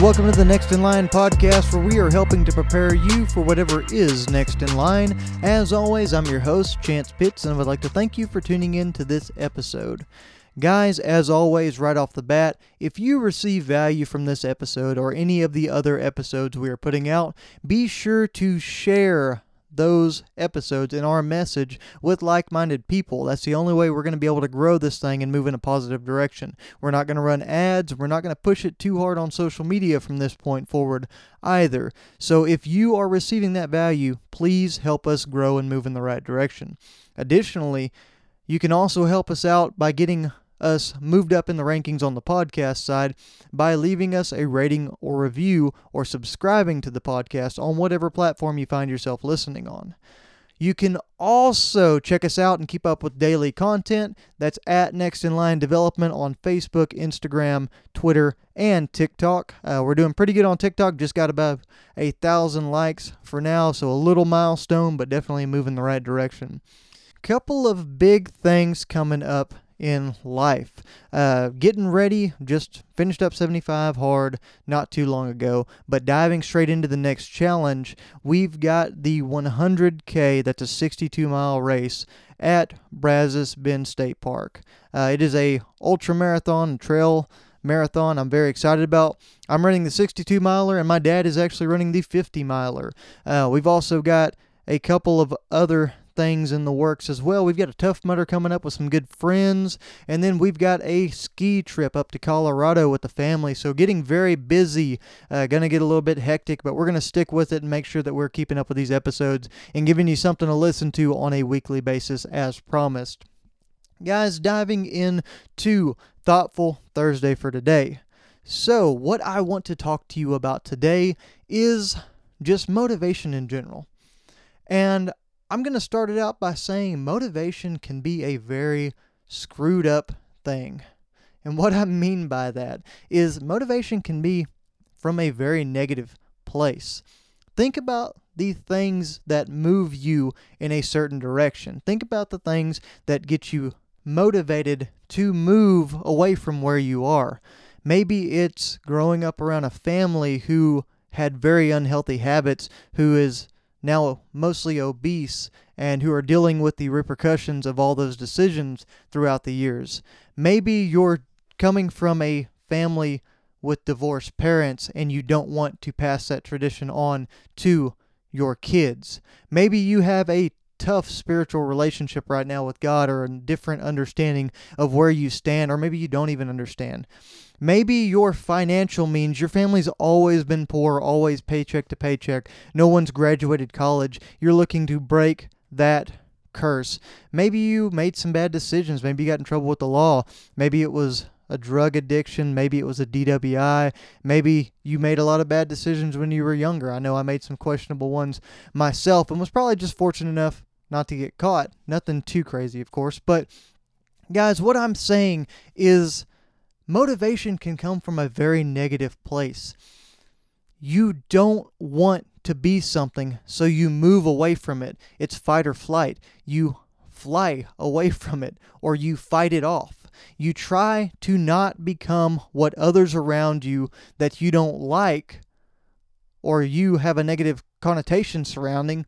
welcome to the Next in Line podcast where we are helping to prepare you for whatever is next in line. As always, I'm your host, Chance Pitts, and I would like to thank you for tuning in to this episode. Guys, as always, right off the bat, if you receive value from this episode or any of the other episodes we are putting out, be sure to share those episodes and our message with like minded people. That's the only way we're going to be able to grow this thing and move in a positive direction. We're not going to run ads. We're not going to push it too hard on social media from this point forward either. So if you are receiving that value, please help us grow and move in the right direction. Additionally, you can also help us out by getting us moved up in the rankings on the podcast side by leaving us a rating or review or subscribing to the podcast on whatever platform you find yourself listening on. You can also check us out and keep up with daily content. That's at Next in Line Development on Facebook, Instagram, Twitter, and TikTok. Uh, we're doing pretty good on TikTok. Just got about a thousand likes for now, so a little milestone, but definitely moving the right direction. Couple of big things coming up in life. Uh, getting ready, just finished up 75 hard not too long ago, but diving straight into the next challenge, we've got the 100K, that's a 62 mile race at Brazos Bend State Park. Uh, it is a ultra marathon trail marathon I'm very excited about. I'm running the 62 miler, and my dad is actually running the 50 miler. Uh, we've also got a couple of other things in the works as well. We've got a Tough Mudder coming up with some good friends, and then we've got a ski trip up to Colorado with the family. So getting very busy, uh, gonna get a little bit hectic, but we're gonna stick with it and make sure that we're keeping up with these episodes and giving you something to listen to on a weekly basis as promised. Guys, diving in to Thoughtful Thursday for today. So, what I want to talk to you about today is just motivation in general. And I'm going to start it out by saying motivation can be a very screwed up thing. And what I mean by that is motivation can be from a very negative place. Think about the things that move you in a certain direction. Think about the things that get you motivated to move away from where you are. Maybe it's growing up around a family who had very unhealthy habits, who is now mostly obese and who are dealing with the repercussions of all those decisions throughout the years. Maybe you're coming from a family with divorced parents and you don't want to pass that tradition on to your kids. Maybe you have a tough spiritual relationship right now with God or a different understanding of where you stand, or maybe you don't even understand. Maybe your financial means your family's always been poor, always paycheck to paycheck. No one's graduated college. You're looking to break that curse. Maybe you made some bad decisions. Maybe you got in trouble with the law. Maybe it was a drug addiction. Maybe it was a DWI. Maybe you made a lot of bad decisions when you were younger. I know I made some questionable ones myself and was probably just fortunate enough not to get caught. Nothing too crazy, of course. But, guys, what I'm saying is motivation can come from a very negative place. You don't want to be something, so you move away from it. It's fight or flight. You fly away from it, or you fight it off. You try to not become what others around you that you don't like or you have a negative connotation surrounding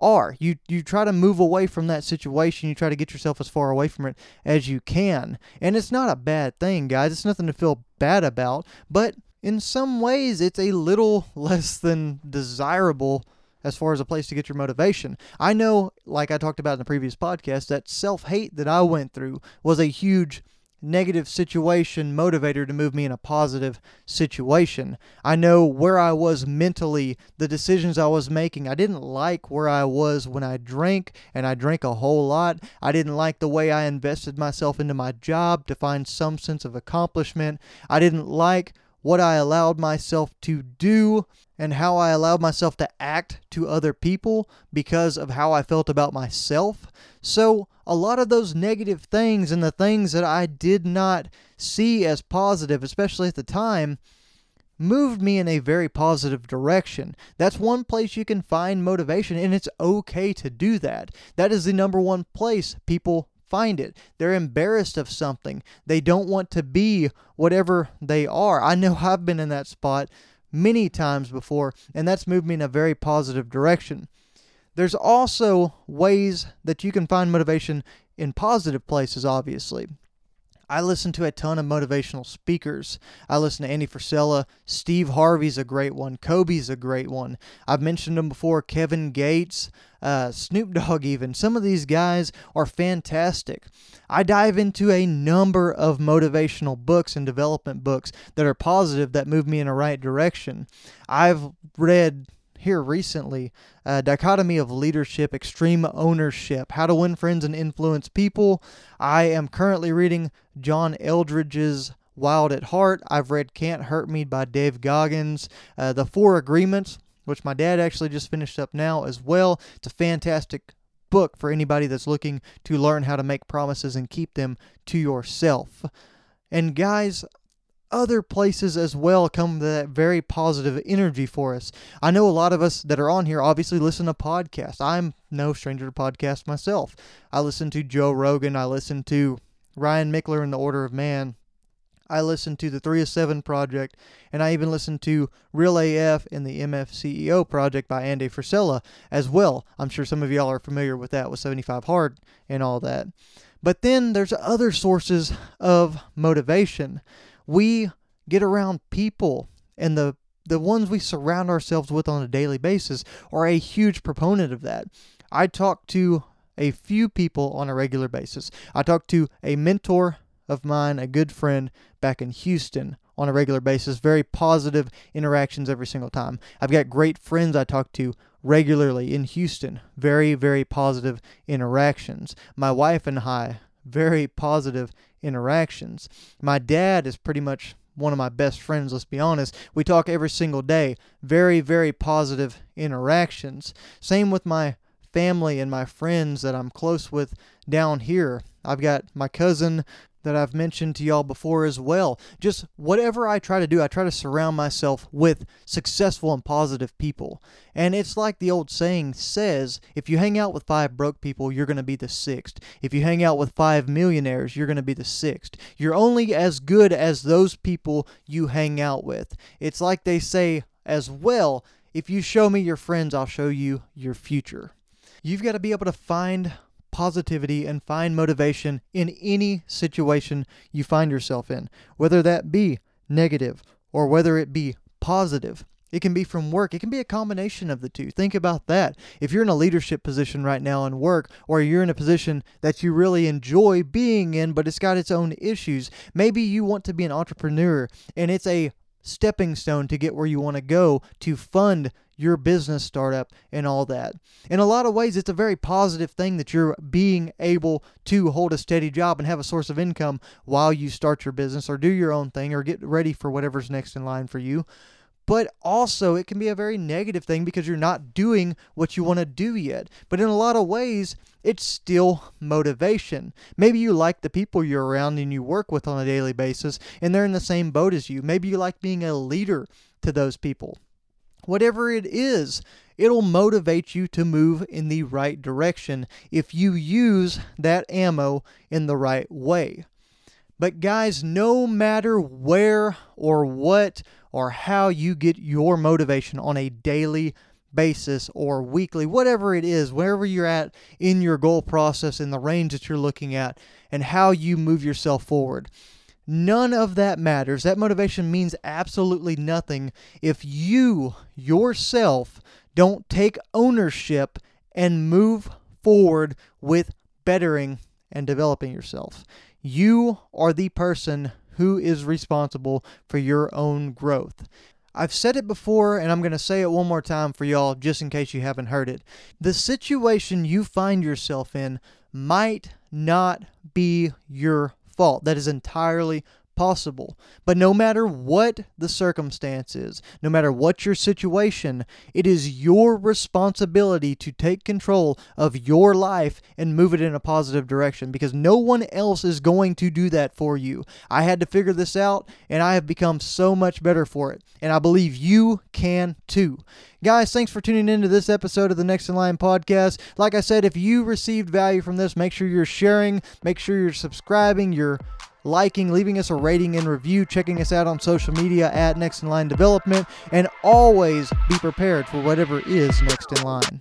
are. You you try to move away from that situation. You try to get yourself as far away from it as you can. And it's not a bad thing, guys. It's nothing to feel bad about, but in some ways it's a little less than desirable as far as a place to get your motivation. I know, like I talked about in the previous podcast, that self-hate that I went through was a huge negative situation motivator to move me in a positive situation. I know where I was mentally, the decisions I was making. I didn't like where I was when I drank, and I drank a whole lot. I didn't like the way I invested myself into my job to find some sense of accomplishment. I didn't like what I allowed myself to do and how I allowed myself to act to other people because of how I felt about myself. So, a lot of those negative things and the things that I did not see as positive, especially at the time, moved me in a very positive direction. That's one place you can find motivation, and it's okay to do that. That is the number one place people find it. They're embarrassed of something. They don't want to be whatever they are. I know I've been in that spot many times before, and that's moved me in a very positive direction. There's also ways that you can find motivation in positive places, obviously. I listen to a ton of motivational speakers. I listen to Andy Frisella. Steve Harvey's a great one. Kobe's a great one. I've mentioned them before. Kevin Gates, uh, Snoop Dogg, even. Some of these guys are fantastic. I dive into a number of motivational books and development books that are positive that move me in a right direction. I've read here recently uh, dichotomy of leadership extreme ownership how to win friends and influence people. I am currently reading john Eldredge's wild at heart. I've read can't hurt me by dave goggins. Uh, the four agreements which my dad actually just finished up now as well. It's a fantastic book for anybody that's looking to learn how to make promises and keep them to yourself. And guys other places as well come that very positive energy for us. I know a lot of us that are on here obviously listen to podcasts. I'm no stranger to podcasts myself. I listen to Joe Rogan, I listen to Ryan Michler in The Order of Man. I listen to the 3 of 7 project, and I even listen to Real AF and the MFCEO project by Andy Frisella as well. I'm sure some of y'all are familiar with that with 75 Hard and all that. But then there's other sources of motivation we get around people and the the ones we surround ourselves with on a daily basis are a huge proponent of that. I talk to a few people on a regular basis. I talk to a mentor of mine, a good friend back in Houston on a regular basis, very positive interactions every single time. I've got great friends I talk to regularly in Houston, very, very positive interactions. My wife and I very positive interactions. My dad is pretty much one of my best friends, let's be honest. We talk every single day. Very, very positive interactions. Same with my family and my friends that I'm close with down here. I've got my cousin that I've mentioned to y'all before as well. Just whatever I try to do, I try to surround myself with successful and positive people. And it's like the old saying says if you hang out with five broke people, you're going to be the sixth. If you hang out with five millionaires, you're going to be the sixth. You're only as good as those people you hang out with. It's like they say as well if you show me your friends, I'll show you your future. You've got to be able to find positivity and find motivation in any situation you find yourself in, whether that be negative or whether it be positive. It can be from work. It can be a combination of the two. Think about that. If you're in a leadership position right now in work, or you're in a position that you really enjoy being in, but it's got its own issues, maybe you want to be an entrepreneur and it's a stepping stone to get where you want to go to fund your business startup and all that. In a lot of ways, it's a very positive thing that you're being able to hold a steady job and have a source of income while you start your business or do your own thing or get ready for whatever's next in line for you. But also, it can be a very negative thing because you're not doing what you want to do yet. But in a lot of ways, it's still motivation. Maybe you like the people you're around and you work with on a daily basis, and they're in the same boat as you. Maybe you like being a leader to those people. Whatever it is, it'll motivate you to move in the right direction if you use that ammo in the right way. But, guys, no matter where or what or how you get your motivation on a daily basis or weekly, whatever it is, wherever you're at in your goal process, in the range that you're looking at, and how you move yourself forward. None of that matters. That motivation means absolutely nothing if you yourself don't take ownership and move forward with bettering and developing yourself. You are the person who is responsible for your own growth. I've said it before and I'm going to say it one more time for y'all just in case you haven't heard it. The situation you find yourself in might not be your fault. That is entirely possible. But no matter what the circumstances, no matter what your situation, it is your responsibility to take control of your life and move it in a positive direction because no one else is going to do that for you. I had to figure this out and I have become so much better for it. And I believe you can too. Guys, thanks for tuning in to this episode of the Next in Line podcast. Like I said, if you received value from this, make sure you're sharing, make sure you're subscribing, you're liking, leaving us a rating and review, checking us out on social media at Next in Line Development, and always be prepared for whatever is next in line.